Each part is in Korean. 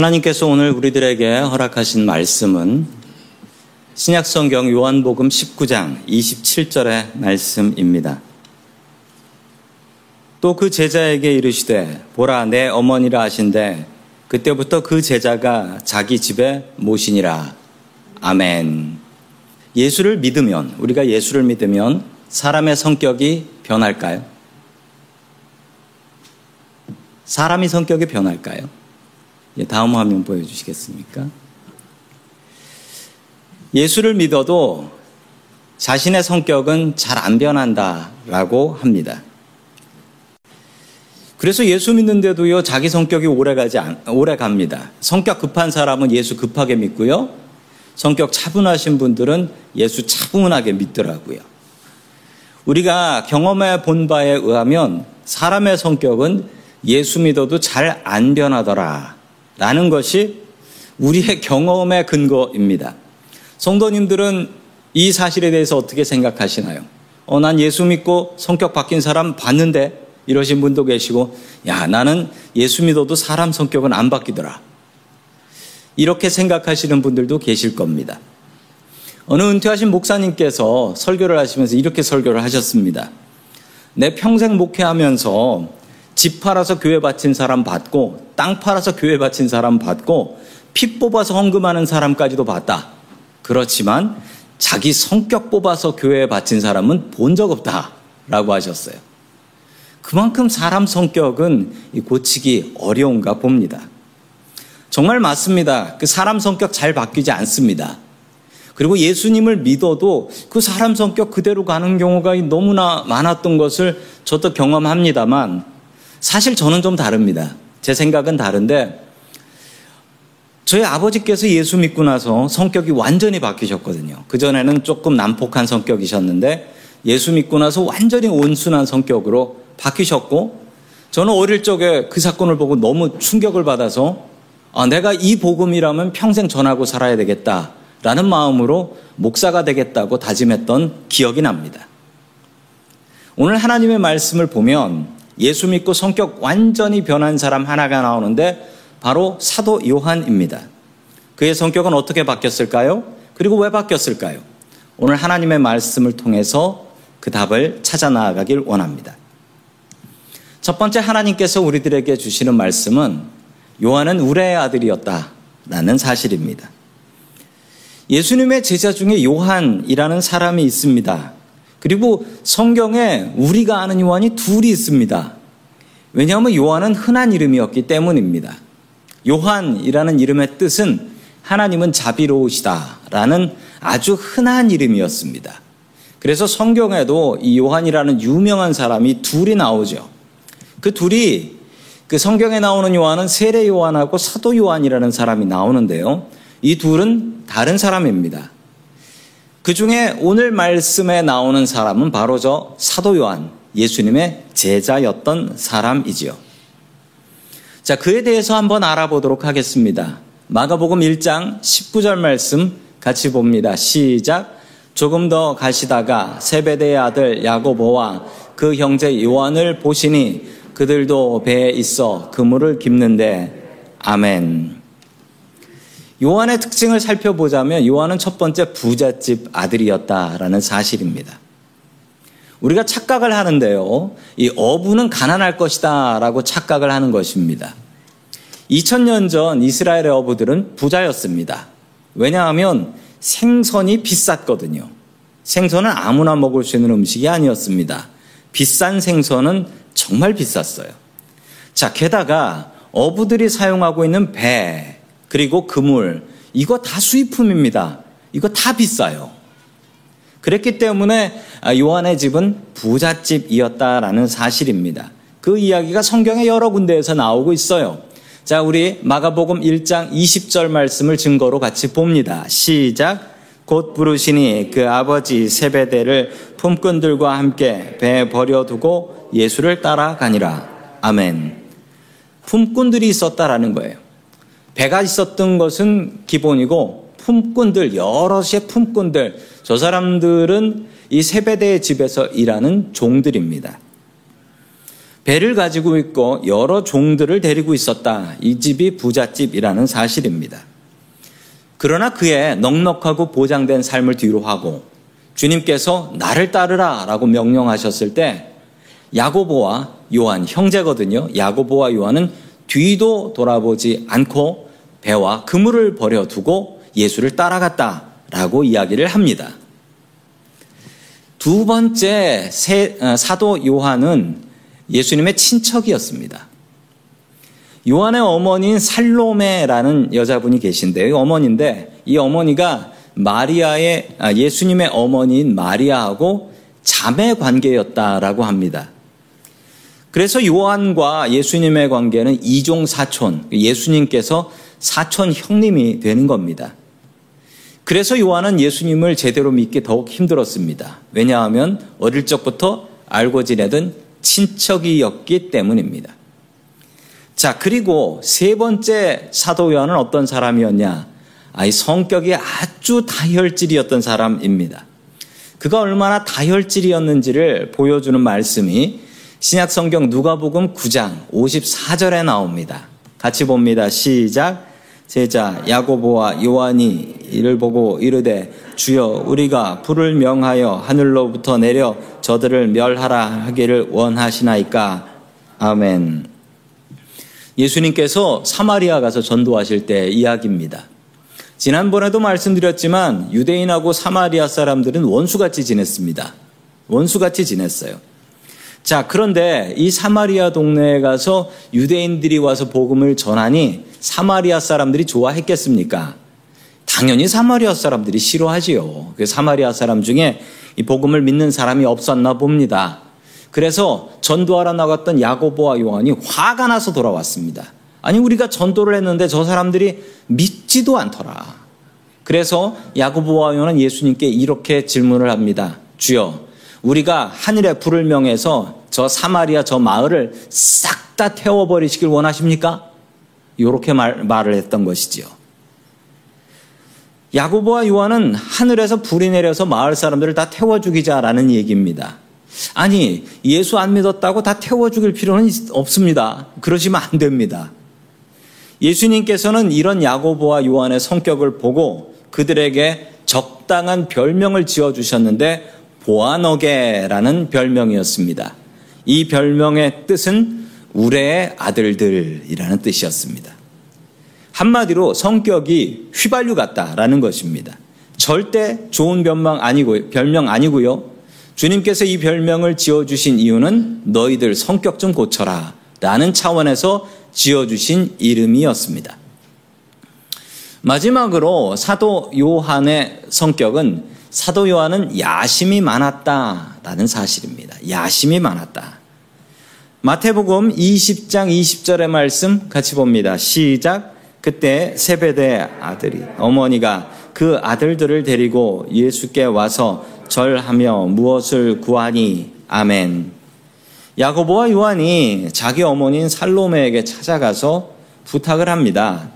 하나님께서 오늘 우리들에게 허락하신 말씀은 신약성경 요한복음 19장 27절의 말씀입니다. 또 그 제자에게 이르시되 보라 내 어머니라 하신데 그때부터 그 제자가 자기 집에 모시니라. 아멘. 예수를 믿으면 우리가 예수를 믿으면 사람의 성격이 변할까요? 사람이 성격이 변할까요? 다음 화면 보여주시겠습니까? 예수를 믿어도 자신의 성격은 잘 안 변한다라고 합니다. 그래서 예수 믿는데도요, 자기 성격이 오래 가지, 않, 오래 갑니다. 성격 급한 사람은 예수 급하게 믿고요. 성격 차분하신 분들은 예수 차분하게 믿더라고요. 우리가 경험해 본 바에 의하면 사람의 성격은 예수 믿어도 잘 안 변하더라. 라는 것이 우리의 경험의 근거입니다. 성도님들은 이 사실에 대해서 어떻게 생각하시나요? 어, 난 예수 믿고 성격 바뀐 사람 봤는데 이러신 분도 계시고, 야, 나는 예수 믿어도 사람 성격은 안 바뀌더라. 이렇게 생각하시는 분들도 계실 겁니다. 어느 은퇴하신 목사님께서 설교를 하시면서 이렇게 설교를 하셨습니다. 내 평생 목회하면서 집 팔아서 교회 바친 사람 받고 땅 팔아서 교회 바친 사람 받고 피 뽑아서 헌금하는 사람까지도 봤다. 그렇지만 자기 성격 뽑아서 교회에 바친 사람은 본 적 없다. 라고 하셨어요. 그만큼 사람 성격은 고치기 어려운가 봅니다. 정말 맞습니다. 그 사람 성격 잘 바뀌지 않습니다. 그리고 예수님을 믿어도 그 사람 성격 그대로 가는 경우가 너무나 많았던 것을 저도 경험합니다만 사실 저는 좀 다릅니다. 제 생각은 다른데 저희 아버지께서 예수 믿고 나서 성격이 완전히 바뀌셨거든요. 그전에는 조금 난폭한 성격이셨는데 예수 믿고 나서 완전히 온순한 성격으로 바뀌셨고 저는 어릴 적에 그 사건을 보고 너무 충격을 받아서 아, 내가 이 복음이라면 평생 전하고 살아야 되겠다라는 마음으로 목사가 되겠다고 다짐했던 기억이 납니다. 오늘 하나님의 말씀을 보면 예수 믿고 성격 완전히 변한 사람 하나가 나오는데 바로 사도 요한입니다. 그의 성격은 어떻게 바뀌었을까요? 그리고 왜 바뀌었을까요? 오늘 하나님의 말씀을 통해서 그 답을 찾아 나가길 원합니다. 첫 번째 하나님께서 우리들에게 주시는 말씀은 요한은 우레의 아들이었다라는 사실입니다. 예수님의 제자 중에 요한이라는 사람이 있습니다. 그리고 성경에 우리가 아는 요한이 둘이 있습니다. 왜냐하면 요한은 흔한 이름이었기 때문입니다. 요한이라는 이름의 뜻은 하나님은 자비로우시다라는 아주 흔한 이름이었습니다. 그래서 성경에도 이 요한이라는 유명한 사람이 둘이 나오죠. 그 둘이 그 성경에 나오는 요한은 세례 요한하고 사도 요한이라는 사람이 나오는데요. 이 둘은 다른 사람입니다. 그 중에 오늘 말씀에 나오는 사람은 바로 저 사도 요한, 예수님의 제자였던 사람이지요. 자, 그에 대해서 한번 알아보도록 하겠습니다. 마가복음 1장 19절 말씀 같이 봅니다. 시작. 조금 더 가시다가 세베대의 아들 야고보와 그 형제 요한을 보시니 그들도 배에 있어 그물을 깁는데 아멘. 요한의 특징을 살펴보자면 요한은 첫 번째 부잣집 아들이었다라는 사실입니다. 우리가 착각을 하는데요. 이 어부는 가난할 것이다 라고 착각을 하는 것입니다. 2000년 전 이스라엘의 어부들은 부자였습니다. 왜냐하면 생선이 비쌌거든요. 생선은 아무나 먹을 수 있는 음식이 아니었습니다. 비싼 생선은 정말 비쌌어요. 자, 게다가 어부들이 사용하고 있는 배, 그리고 그물, 이거 다 수입품입니다. 이거 다 비싸요. 그랬기 때문에 요한의 집은 부잣집이었다라는 사실입니다. 그 이야기가 성경의 여러 군데에서 나오고 있어요. 자, 우리 마가복음 1장 20절 말씀을 증거로 같이 봅니다. 시작. 곧 부르시니 그 아버지 세베대를 품꾼들과 함께 배에 버려두고 예수를 따라가니라. 아멘. 품꾼들이 있었다라는 거예요. 배가 있었던 것은 기본이고 품꾼들 여럿의 품꾼들 저 사람들은 이 세베대의 집에서 일하는 종들입니다. 배를 가지고 있고 여러 종들을 데리고 있었다. 이 집이 부잣집이라는 사실입니다. 그러나 그의 넉넉하고 보장된 삶을 뒤로 하고 주님께서 나를 따르라 라고 명령하셨을 때 야고보와 요한 형제거든요. 야고보와 요한은 뒤도 돌아보지 않고 배와 그물을 버려두고 예수를 따라갔다라고 이야기를 합니다. 두 번째 어, 사도 요한은 예수님의 친척이었습니다. 요한의 어머니인 살로메라는 여자분이 계신데요. 어머니인데 이 어머니가 마리아의 아, 예수님의 어머니인 마리아하고 자매 관계였다라고 합니다. 그래서 요한과 예수님의 관계는 이종 사촌, 예수님께서 사촌 형님이 되는 겁니다. 그래서 요한은 예수님을 제대로 믿기 더욱 힘들었습니다. 왜냐하면 어릴 적부터 알고 지내던 친척이었기 때문입니다. 자, 그리고 세 번째 사도 요한은 어떤 사람이었냐? 아이 성격이 아주 다혈질이었던 사람입니다. 그가 얼마나 다혈질이었는지를 보여주는 말씀이 신약 성경 누가복음 9장 54절에 나옵니다. 같이 봅니다. 시작. 제자 야고보와 요한이 이를 보고 이르되 주여 우리가 불을 명하여 하늘로부터 내려 저들을 멸하라 하기를 원하시나이까 아멘. 예수님께서 사마리아 가서 전도하실 때 이야기입니다. 지난번에도 말씀드렸지만 유대인하고 사마리아 사람들은 원수같이 지냈습니다. 원수같이 지냈어요. 자, 그런데 이 사마리아 동네에 가서 유대인들이 와서 복음을 전하니 사마리아 사람들이 좋아했겠습니까? 당연히 사마리아 사람들이 싫어하지요. 그 사마리아 사람 중에 이 복음을 믿는 사람이 없었나 봅니다. 그래서 전도하러 나갔던 야고보와 요한이 화가 나서 돌아왔습니다. 아니 우리가 전도를 했는데 저 사람들이 믿지도 않더라. 그래서 야고보와 요한은 예수님께 이렇게 질문을 합니다. 주여, 우리가 하늘의 불을 명해서 저 사마리아 저 마을을 싹 다 태워버리시길 원하십니까? 이렇게 말, 말을 했던 것이지요. 야고보와 요한은 하늘에서 불이 내려서 마을 사람들을 다 태워 죽이자라는 얘기입니다. 아니, 예수 안 믿었다고 다 태워 죽일 필요는 없습니다. 그러시면 안 됩니다. 예수님께서는 이런 야고보와 요한의 성격을 보고 그들에게 적당한 별명을 지어 주셨는데 보아너게라는 별명이었습니다. 이 별명의 뜻은 우레의 아들들이라는 뜻이었습니다. 한마디로 성격이 휘발유 같다라는 것입니다. 절대 좋은 별명 아니고 별명 아니고요. 주님께서 이 별명을 지어 주신 이유는 너희들 성격 좀 고쳐라 라는 차원에서 지어 주신 이름이었습니다. 마지막으로 사도 요한의 성격은 사도 요한은 야심이 많았다라는 사실입니다. 야심이 많았다. 마태복음 20장 20절의 말씀 같이 봅니다. 시작. 그때 세베대 아들이 어머니가 그 아들들을 데리고 예수께 와서 절하며 무엇을 구하니 아멘. 야고보와 요한이 자기 어머니인 살로메에게 찾아가서 부탁을 합니다.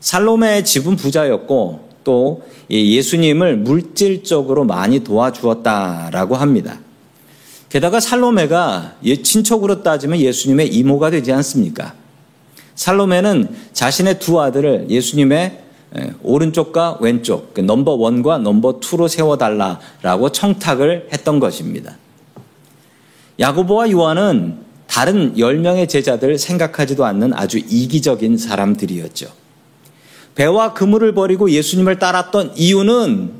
살로메의 집은 부자였고 또 예수님을 물질적으로 많이 도와주었다라고 합니다. 게다가 살로메가 친척으로 따지면 예수님의 이모가 되지 않습니까? 살로메는 자신의 두 아들을 예수님의 오른쪽과 왼쪽, 그 넘버 원과 넘버 투로 세워달라라고 청탁을 했던 것입니다. 야고보와 요한은 다른 10명의 제자들 생각하지도 않는 아주 이기적인 사람들이었죠. 배와 그물을 버리고 예수님을 따랐던 이유는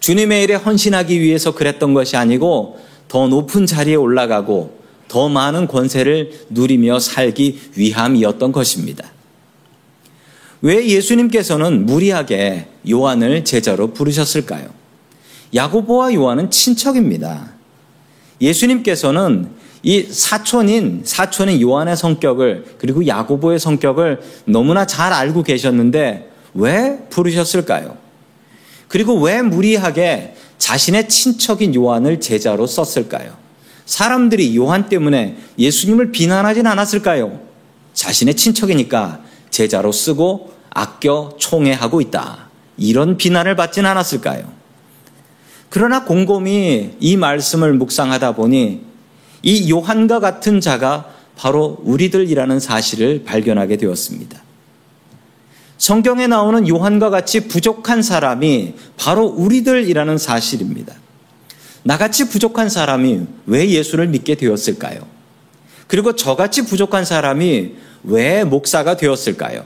주님의 일에 헌신하기 위해서 그랬던 것이 아니고 더 높은 자리에 올라가고 더 많은 권세를 누리며 살기 위함이었던 것입니다. 왜 예수님께서는 무리하게 요한을 제자로 부르셨을까요? 야고보와 요한은 친척입니다. 예수님께서는 이 사촌인 사촌인 요한의 성격을 그리고 야고보의 성격을 너무나 잘 알고 계셨는데 왜 부르셨을까요? 그리고 왜 무리하게 자신의 친척인 요한을 제자로 썼을까요? 사람들이 요한 때문에 예수님을 비난하진 않았을까요? 자신의 친척이니까 제자로 쓰고 아껴 총애하고 있다. 이런 비난을 받진 않았을까요? 그러나 곰곰이 이 말씀을 묵상하다 보니 이 요한과 같은 자가 바로 우리들이라는 사실을 발견하게 되었습니다. 성경에 나오는 요한과 같이 부족한 사람이 바로 우리들이라는 사실입니다. 나같이 부족한 사람이 왜 예수를 믿게 되었을까요? 그리고 저같이 부족한 사람이 왜 목사가 되었을까요?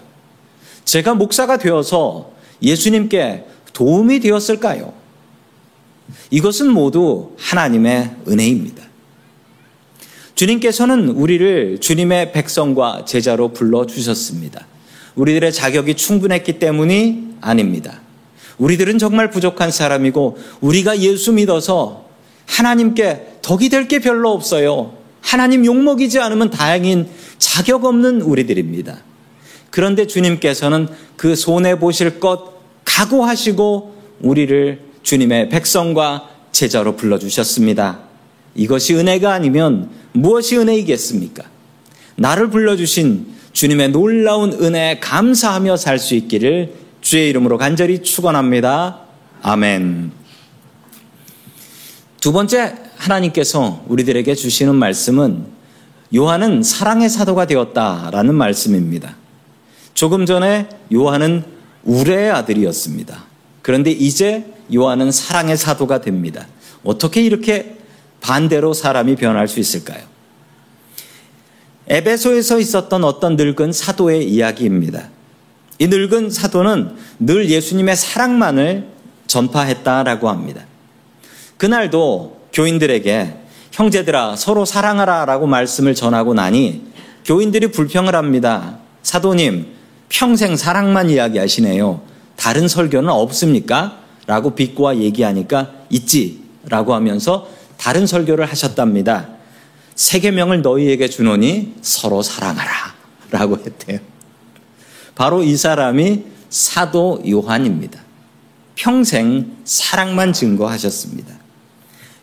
제가 목사가 되어서 예수님께 도움이 되었을까요? 이것은 모두 하나님의 은혜입니다. 주님께서는 우리를 주님의 백성과 제자로 불러주셨습니다. 우리들의 자격이 충분했기 때문이 아닙니다. 우리들은 정말 부족한 사람이고 우리가 예수 믿어서 하나님께 덕이 될 게 별로 없어요. 하나님 욕먹이지 않으면 다행인 자격 없는 우리들입니다. 그런데 주님께서는 그 손해 보실 것 각오하시고 우리를 주님의 백성과 제자로 불러주셨습니다. 이것이 은혜가 아니면 무엇이 은혜이겠습니까? 나를 불러주신 주님의 놀라운 은혜에 감사하며 살 수 있기를 주의 이름으로 간절히 축원합니다. 아멘. 두 번째 하나님께서 우리들에게 주시는 말씀은 요한은 사랑의 사도가 되었다라는 말씀입니다. 조금 전에 요한은 우레의 아들이었습니다. 그런데 이제 요한은 사랑의 사도가 됩니다. 어떻게 이렇게 반대로 사람이 변할 수 있을까요? 에베소에서 있었던 어떤 늙은 사도의 이야기입니다. 이 늙은 사도는 늘 예수님의 사랑만을 전파했다라고 합니다. 그날도 교인들에게 형제들아 서로 사랑하라 라고 말씀을 전하고 나니 교인들이 불평을 합니다. 사도님, 평생 사랑만 이야기하시네요. 다른 설교는 없습니까? 라고 비꼬아 얘기하니까 있지. 라고 하면서 다른 설교를 하셨답니다. 세 계명을 너희에게 주노니 서로 사랑하라. 라고 했대요. 바로 이 사람이 사도 요한입니다. 평생 사랑만 증거하셨습니다.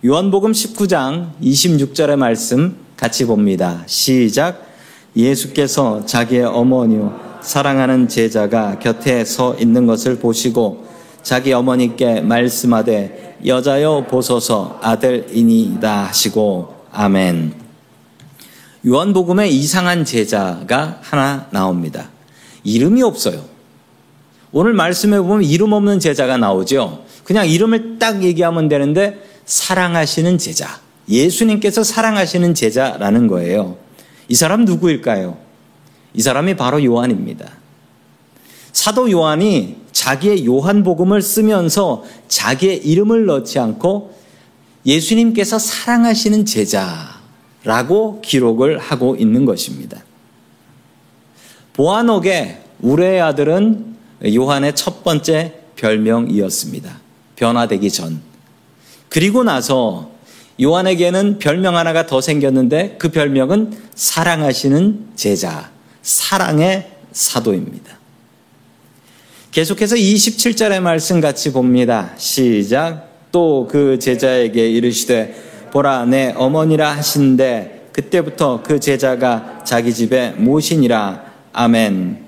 요한복음 19장 26절의 말씀 같이 봅니다. 시작. 예수께서 자기의 어머니와 사랑하는 제자가 곁에 서 있는 것을 보시고 자기 어머니께 말씀하되 여자여 보소서 아들이니이다 하시고 아멘. 요한복음에 이상한 제자가 하나 나옵니다. 이름이 없어요. 오늘 말씀해 보면 이름 없는 제자가 나오죠. 그냥 이름을 딱 얘기하면 되는데 사랑하시는 제자. 예수님께서 사랑하시는 제자라는 거예요. 이 사람 누구일까요? 이 사람이 바로 요한입니다. 사도 요한이 자기의 요한복음을 쓰면서 자기의 이름을 넣지 않고 예수님께서 사랑하시는 제자 라고 기록을 하고 있는 것입니다. 보아녹의 우레의 아들은 요한의 첫 번째 별명이었습니다. 변화되기 전. 그리고 나서 요한에게는 별명 하나가 더 생겼는데 그 별명은 사랑하시는 제자, 사랑의 사도입니다. 계속해서 27절의 말씀 같이 봅니다. 시작. 또 그 제자에게 이르시되 보라 내 어머니라 하신데 그때부터 그 제자가 자기 집에 모시니라. 아멘.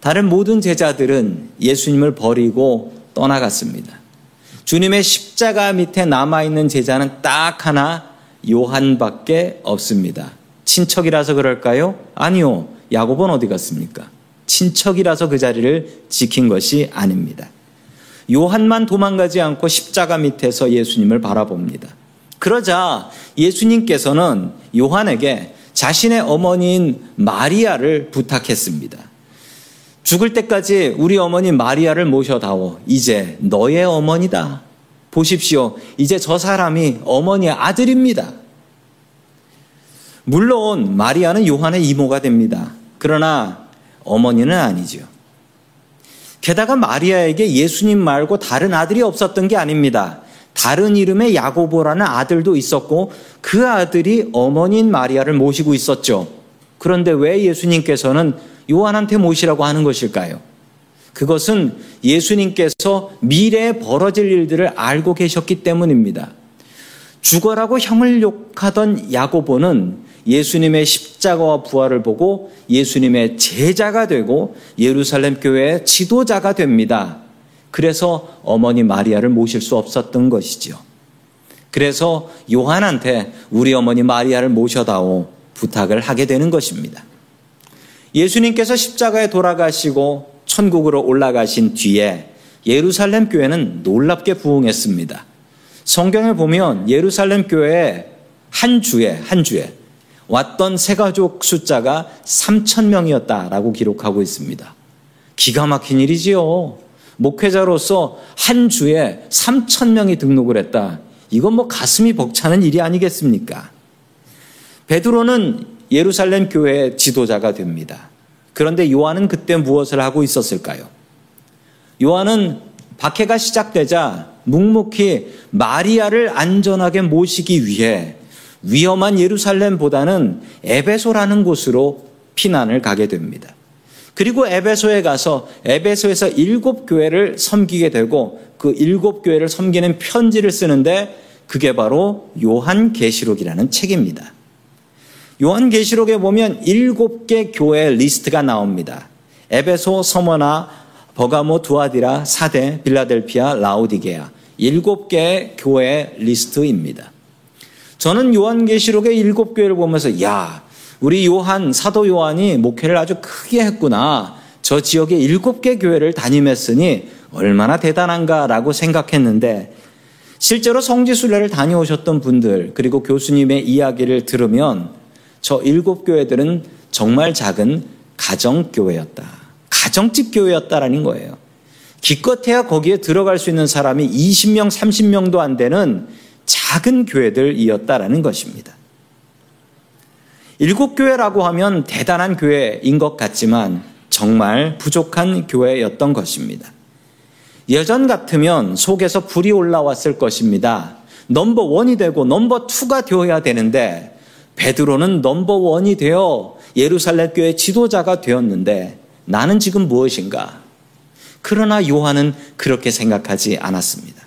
다른 모든 제자들은 예수님을 버리고 떠나갔습니다. 주님의 십자가 밑에 남아있는 제자는 딱 하나 요한밖에 없습니다. 친척이라서 그럴까요? 아니요. 야곱은 어디 갔습니까? 친척이라서 그 자리를 지킨 것이 아닙니다. 요한만 도망가지 않고 십자가 밑에서 예수님을 바라봅니다. 그러자 예수님께서는 요한에게 자신의 어머니인 마리아를 부탁했습니다. 죽을 때까지 우리 어머니 마리아를 모셔다오. 이제 너의 어머니다. 보십시오. 이제 저 사람이 어머니의 아들입니다. 물론 마리아는 요한의 이모가 됩니다. 그러나 어머니는 아니죠. 게다가 마리아에게 예수님 말고 다른 아들이 없었던 게 아닙니다. 다른 이름의 야고보라는 아들도 있었고 그 아들이 어머니인 마리아를 모시고 있었죠. 그런데 왜 예수님께서는 요한한테 모시라고 하는 것일까요? 그것은 예수님께서 미래에 벌어질 일들을 알고 계셨기 때문입니다. 죽어라고 형을 욕하던 야고보는 예수님의 십자가와 부활을 보고 예수님의 제자가 되고 예루살렘 교회의 지도자가 됩니다. 그래서 어머니 마리아를 모실 수 없었던 것이죠. 그래서 요한한테 우리 어머니 마리아를 모셔다오 부탁을 하게 되는 것입니다. 예수님께서 십자가에 돌아가시고 천국으로 올라가신 뒤에 예루살렘 교회는 놀랍게 부흥했습니다. 성경에 보면 예루살렘 교회에 한 주에 한 주에 왔던 새가족 숫자가 3천 명이었다라고 기록하고 있습니다. 기가 막힌 일이지요. 목회자로서 한 주에 3천 명이 등록을 했다. 이건 뭐 가슴이 벅차는 일이 아니겠습니까? 베드로는 예루살렘 교회의 지도자가 됩니다. 그런데 요한은 그때 무엇을 하고 있었을까요? 요한은 박해가 시작되자 묵묵히 마리아를 안전하게 모시기 위해 위험한 예루살렘보다는 에베소라는 곳으로 피난을 가게 됩니다. 그리고 에베소에 가서 에베소에서 일곱 교회를 섬기게 되고 그 일곱 교회를 섬기는 편지를 쓰는데 그게 바로 요한계시록이라는 책입니다. 요한계시록에 보면 일곱 개 교회 리스트가 나옵니다. 에베소, 서머나, 버가모, 두아디라, 사데, 빌라델피아, 라우디게아 일곱 개의 교회 리스트입니다. 저는 요한계시록의 일곱 교회를 보면서 야 우리 요한 사도 요한이 목회를 아주 크게 했구나. 저 지역에 일곱 개 교회를 담임했으니 얼마나 대단한가라고 생각했는데 실제로 성지순례를 다녀오셨던 분들 그리고 교수님의 이야기를 들으면 저 일곱 교회들은 정말 작은 가정교회였다. 가정집 교회였다라는 거예요. 기껏해야 거기에 들어갈 수 있는 사람이 20명, 30명도 안 되는 작은 교회들이었다라는 것입니다. 일곱 교회라고 하면 대단한 교회인 것 같지만 정말 부족한 교회였던 것입니다. 예전 같으면 속에서 불이 올라왔을 것입니다. number one이 되고 number two가 되어야 되는데 베드로는 number one이 되어 예루살렘 교회 지도자가 되었는데 나는 지금 무엇인가? 그러나 요한은 그렇게 생각하지 않았습니다.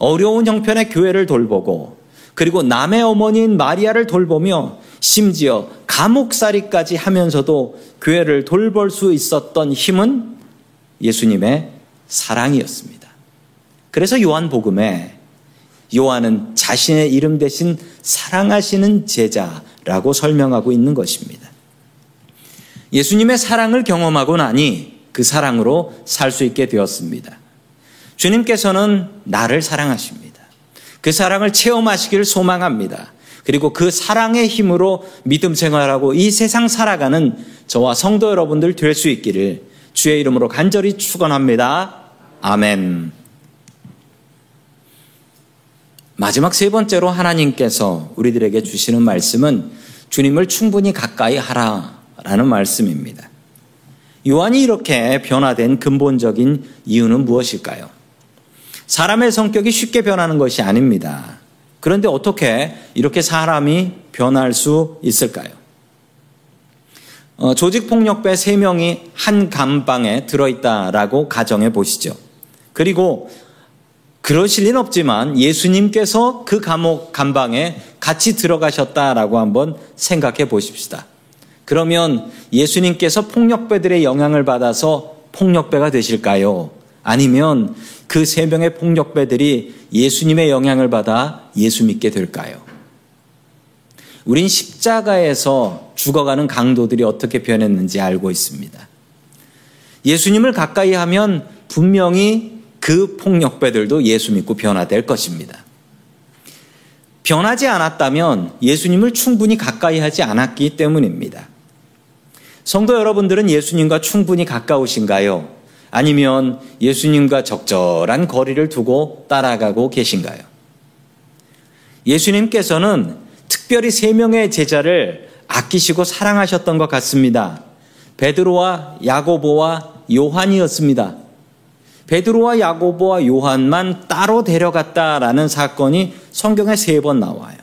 어려운 형편의 교회를 돌보고 그리고 남의 어머니인 마리아를 돌보며 심지어 감옥살이까지 하면서도 교회를 돌볼 수 있었던 힘은 예수님의 사랑이었습니다. 그래서 요한복음에 요한은 자신의 이름 대신 사랑하시는 제자라고 설명하고 있는 것입니다. 예수님의 사랑을 경험하고 나니 그 사랑으로 살 수 있게 되었습니다. 주님께서는 나를 사랑하십니다. 그 사랑을 체험하시기를 소망합니다. 그리고 그 사랑의 힘으로 믿음 생활하고 이 세상 살아가는 저와 성도 여러분들 될 수 있기를 주의 이름으로 간절히 축원합니다. 아멘. 마지막 세 번째로 하나님께서 우리들에게 주시는 말씀은 주님을 충분히 가까이 하라라는 말씀입니다. 요한이 이렇게 변화된 근본적인 이유는 무엇일까요? 사람의 성격이 쉽게 변하는 것이 아닙니다. 그런데 어떻게 이렇게 사람이 변할 수 있을까요? 어, 조직폭력배 3명이 한 감방에 들어있다라고 가정해 보시죠. 그리고 그러실 리는 없지만 예수님께서 그 감옥 감방에 같이 들어가셨다라고 한번 생각해 보십시다. 그러면 예수님께서 폭력배들의 영향을 받아서 폭력배가 되실까요? 아니면 그 세 명의 폭력배들이 예수님의 영향을 받아 예수 믿게 될까요? 우린 십자가에서 죽어가는 강도들이 어떻게 변했는지 알고 있습니다. 예수님을 가까이 하면 분명히 그 폭력배들도 예수 믿고 변화될 것입니다. 변하지 않았다면 예수님을 충분히 가까이 하지 않았기 때문입니다. 성도 여러분들은 예수님과 충분히 가까우신가요? 아니면 예수님과 적절한 거리를 두고 따라가고 계신가요? 예수님께서는 특별히 세 명의 제자를 아끼시고 사랑하셨던 것 같습니다. 베드로와 야고보와 요한이었습니다. 베드로와 야고보와 요한만 따로 데려갔다라는 사건이 성경에 세 번 나와요.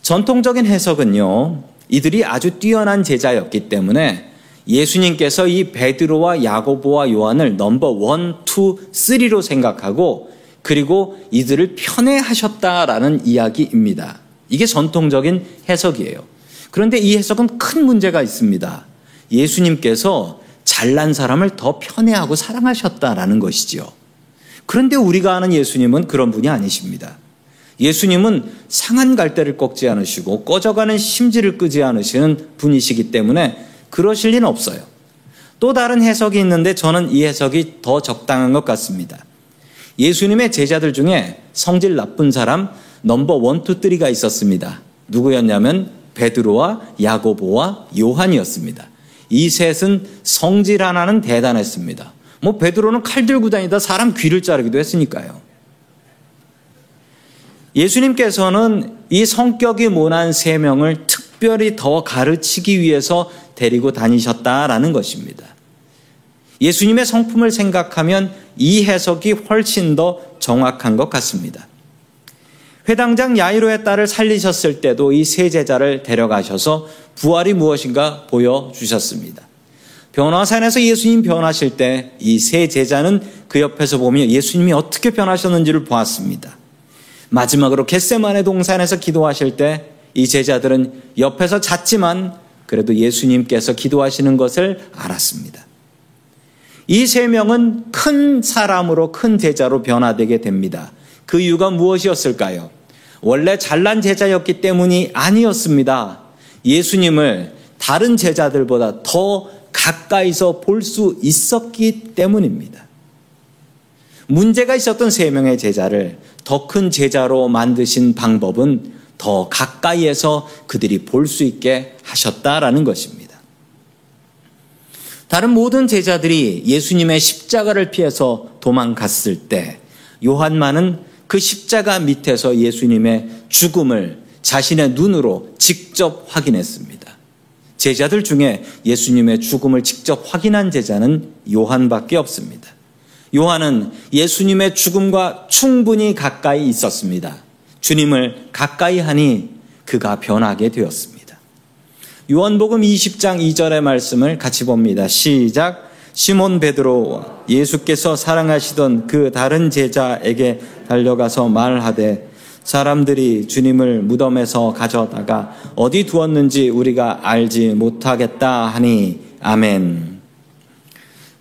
전통적인 해석은요, 이들이 아주 뛰어난 제자였기 때문에 예수님께서 이 베드로와 야고보와 요한을 number one, two, three로 생각하고 그리고 이들을 편애하셨다라는 이야기입니다. 이게 전통적인 해석이에요. 그런데 이 해석은 큰 문제가 있습니다. 예수님께서 잘난 사람을 더 편애하고 사랑하셨다라는 것이죠. 그런데 우리가 아는 예수님은 그런 분이 아니십니다. 예수님은 상한 갈대를 꺾지 않으시고 꺼져가는 심지를 끄지 않으시는 분이시기 때문에 그러실 리는 없어요. 또 다른 해석이 있는데 저는 이 해석이 더 적당한 것 같습니다. 예수님의 제자들 중에 성질 나쁜 사람 number one, two, three가 있었습니다. 누구였냐면 베드로와 야고보와 요한이었습니다. 이 셋은 성질 하나는 대단했습니다. 뭐 베드로는 칼 들고 다니다 사람 귀를 자르기도 했으니까요. 예수님께서는 이 성격이 모난 세 명을 특별히 더 가르치기 위해서 데리고 다니셨다라는 것입니다. 예수님의 성품을 생각하면 이 해석이 훨씬 더 정확한 것 같습니다. 회당장 야이로의 딸을 살리셨을 때도 이 세 제자를 데려가셔서 부활이 무엇인가 보여주셨습니다. 변화산에서 예수님 변하실 때 이 세 제자는 그 옆에서 보며 예수님이 어떻게 변하셨는지를 보았습니다. 마지막으로 겟세만의 동산에서 기도하실 때 이 제자들은 옆에서 잤지만 그래도 예수님께서 기도하시는 것을 알았습니다. 이 세 명은 큰 사람으로 큰 제자로 변화되게 됩니다. 그 이유가 무엇이었을까요? 원래 잘난 제자였기 때문이 아니었습니다. 예수님을 다른 제자들보다 더 가까이서 볼 수 있었기 때문입니다. 문제가 있었던 세 명의 제자를 더 큰 제자로 만드신 방법은 더 가까이에서 그들이 볼 수 있게 하셨다라는 것입니다. 다른 모든 제자들이 예수님의 십자가를 피해서 도망갔을 때 요한만은 그 십자가 밑에서 예수님의 죽음을 자신의 눈으로 직접 확인했습니다. 제자들 중에 예수님의 죽음을 직접 확인한 제자는 요한밖에 없습니다. 요한은 예수님의 죽음과 충분히 가까이 있었습니다. 주님을 가까이 하니 그가 변하게 되었습니다. 요한복음 20장 2절의 말씀을 같이 봅니다. 시작. 시몬 베드로 예수께서 사랑하시던 그 다른 제자에게 달려가서 말하되 사람들이 주님을 무덤에서 가져다가 어디 두었는지 우리가 알지 못하겠다 하니 아멘.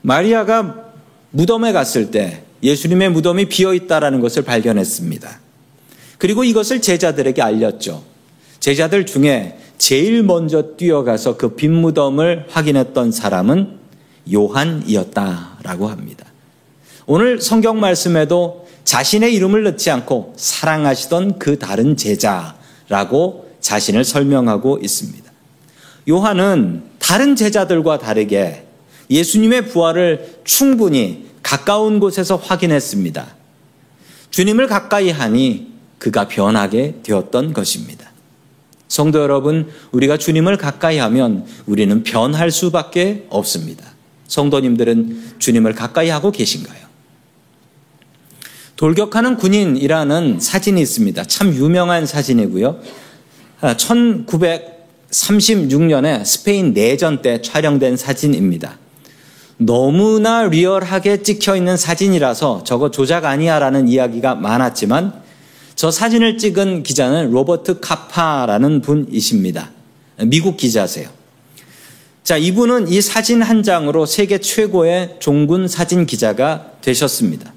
마리아가 무덤에 갔을 때 예수님의 무덤이 비어 있다라는 것을 발견했습니다. 그리고 이것을 제자들에게 알렸죠. 제자들 중에 제일 먼저 뛰어가서 그 빈 무덤을 확인했던 사람은 요한이었다라고 합니다. 오늘 성경 말씀에도 자신의 이름을 넣지 않고 사랑하시던 그 다른 제자라고 자신을 설명하고 있습니다. 요한은 다른 제자들과 다르게 예수님의 부활을 충분히 가까운 곳에서 확인했습니다. 주님을 가까이 하니 그가 변하게 되었던 것입니다. 성도 여러분, 우리가 주님을 가까이 하면 우리는 변할 수밖에 없습니다. 성도님들은 주님을 가까이 하고 계신가요? 돌격하는 군인이라는 사진이 있습니다. 참 유명한 사진이고요. 1936년에 스페인 내전 때 촬영된 사진입니다. 너무나 리얼하게 찍혀 있는 사진이라서 저거 조작 아니야라는 이야기가 많았지만 저 사진을 찍은 기자는 로버트 카파라는 분이십니다. 미국 기자세요. 자, 이분은 이 사진 한 장으로 세계 최고의 종군 사진 기자가 되셨습니다.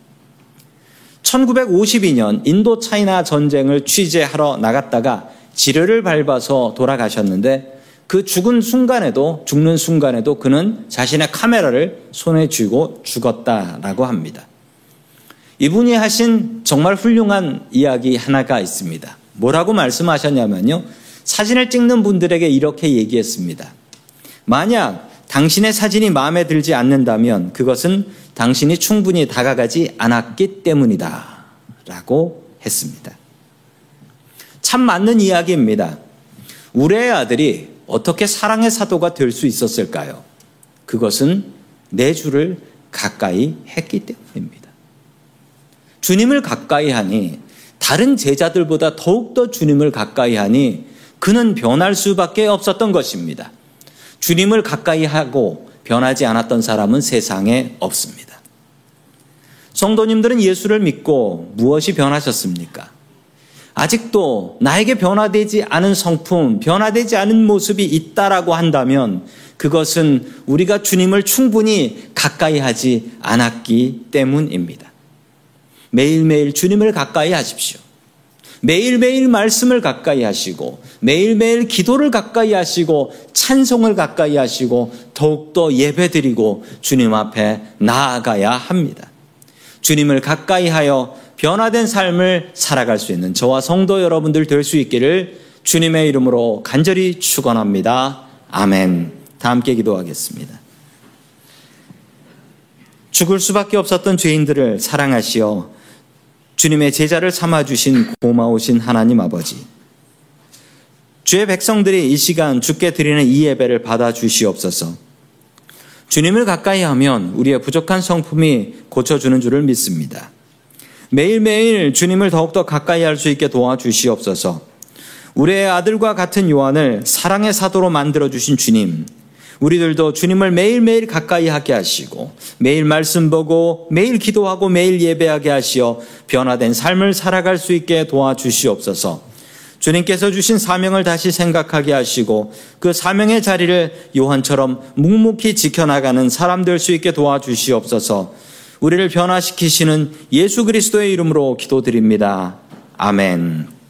1952년 인도 차이나 전쟁을 취재하러 나갔다가 지뢰를 밟아서 돌아가셨는데 그 죽은 순간에도 죽는 순간에도 그는 자신의 카메라를 손에 쥐고 죽었다라고 합니다. 이분이 하신 정말 훌륭한 이야기 하나가 있습니다. 뭐라고 말씀하셨냐면요. 사진을 찍는 분들에게 이렇게 얘기했습니다. 만약 당신의 사진이 마음에 들지 않는다면 그것은 당신이 충분히 다가가지 않았기 때문이다. 라고 했습니다. 참 맞는 이야기입니다. 우리의 아들이 어떻게 사랑의 사도가 될 수 있었을까요? 그것은 내 주를 가까이 했기 때문입니다. 주님을 가까이 하니 다른 제자들보다 더욱더 주님을 가까이 하니 그는 변할 수밖에 없었던 것입니다. 주님을 가까이 하고 변하지 않았던 사람은 세상에 없습니다. 성도님들은 예수를 믿고 무엇이 변하셨습니까? 아직도 나에게 변화되지 않은 성품, 변화되지 않은 모습이 있다라고 한다면 그것은 우리가 주님을 충분히 가까이 하지 않았기 때문입니다. 매일매일 주님을 가까이 하십시오. 매일매일 말씀을 가까이 하시고 매일매일 기도를 가까이 하시고 찬송을 가까이 하시고 더욱더 예배드리고 주님 앞에 나아가야 합니다. 주님을 가까이 하여 변화된 삶을 살아갈 수 있는 저와 성도 여러분들 될 수 있기를 주님의 이름으로 간절히 축원합니다. 아멘. 다 함께 기도하겠습니다. 죽을 수밖에 없었던 죄인들을 사랑하시어 주님의 제자를 삼아 주신 고마우신 하나님 아버지. 주의 백성들이 이 시간 주께 드리는 이 예배를 받아 주시옵소서. 주님을 가까이 하면 우리의 부족한 성품이 고쳐주는 줄을 믿습니다. 매일매일 주님을 더욱더 가까이 할 수 있게 도와주시옵소서. 우리의 아들과 같은 요한을 사랑의 사도로 만들어주신 주님, 우리들도 주님을 매일매일 가까이 하게 하시고 매일 말씀 보고 매일 기도하고 매일 예배하게 하시어 변화된 삶을 살아갈 수 있게 도와주시옵소서. 주님께서 주신 사명을 다시 생각하게 하시고 그 사명의 자리를 요한처럼 묵묵히 지켜나가는 사람 될 수 있게 도와주시옵소서. 우리를 변화시키시는 예수 그리스도의 이름으로 기도드립니다. 아멘.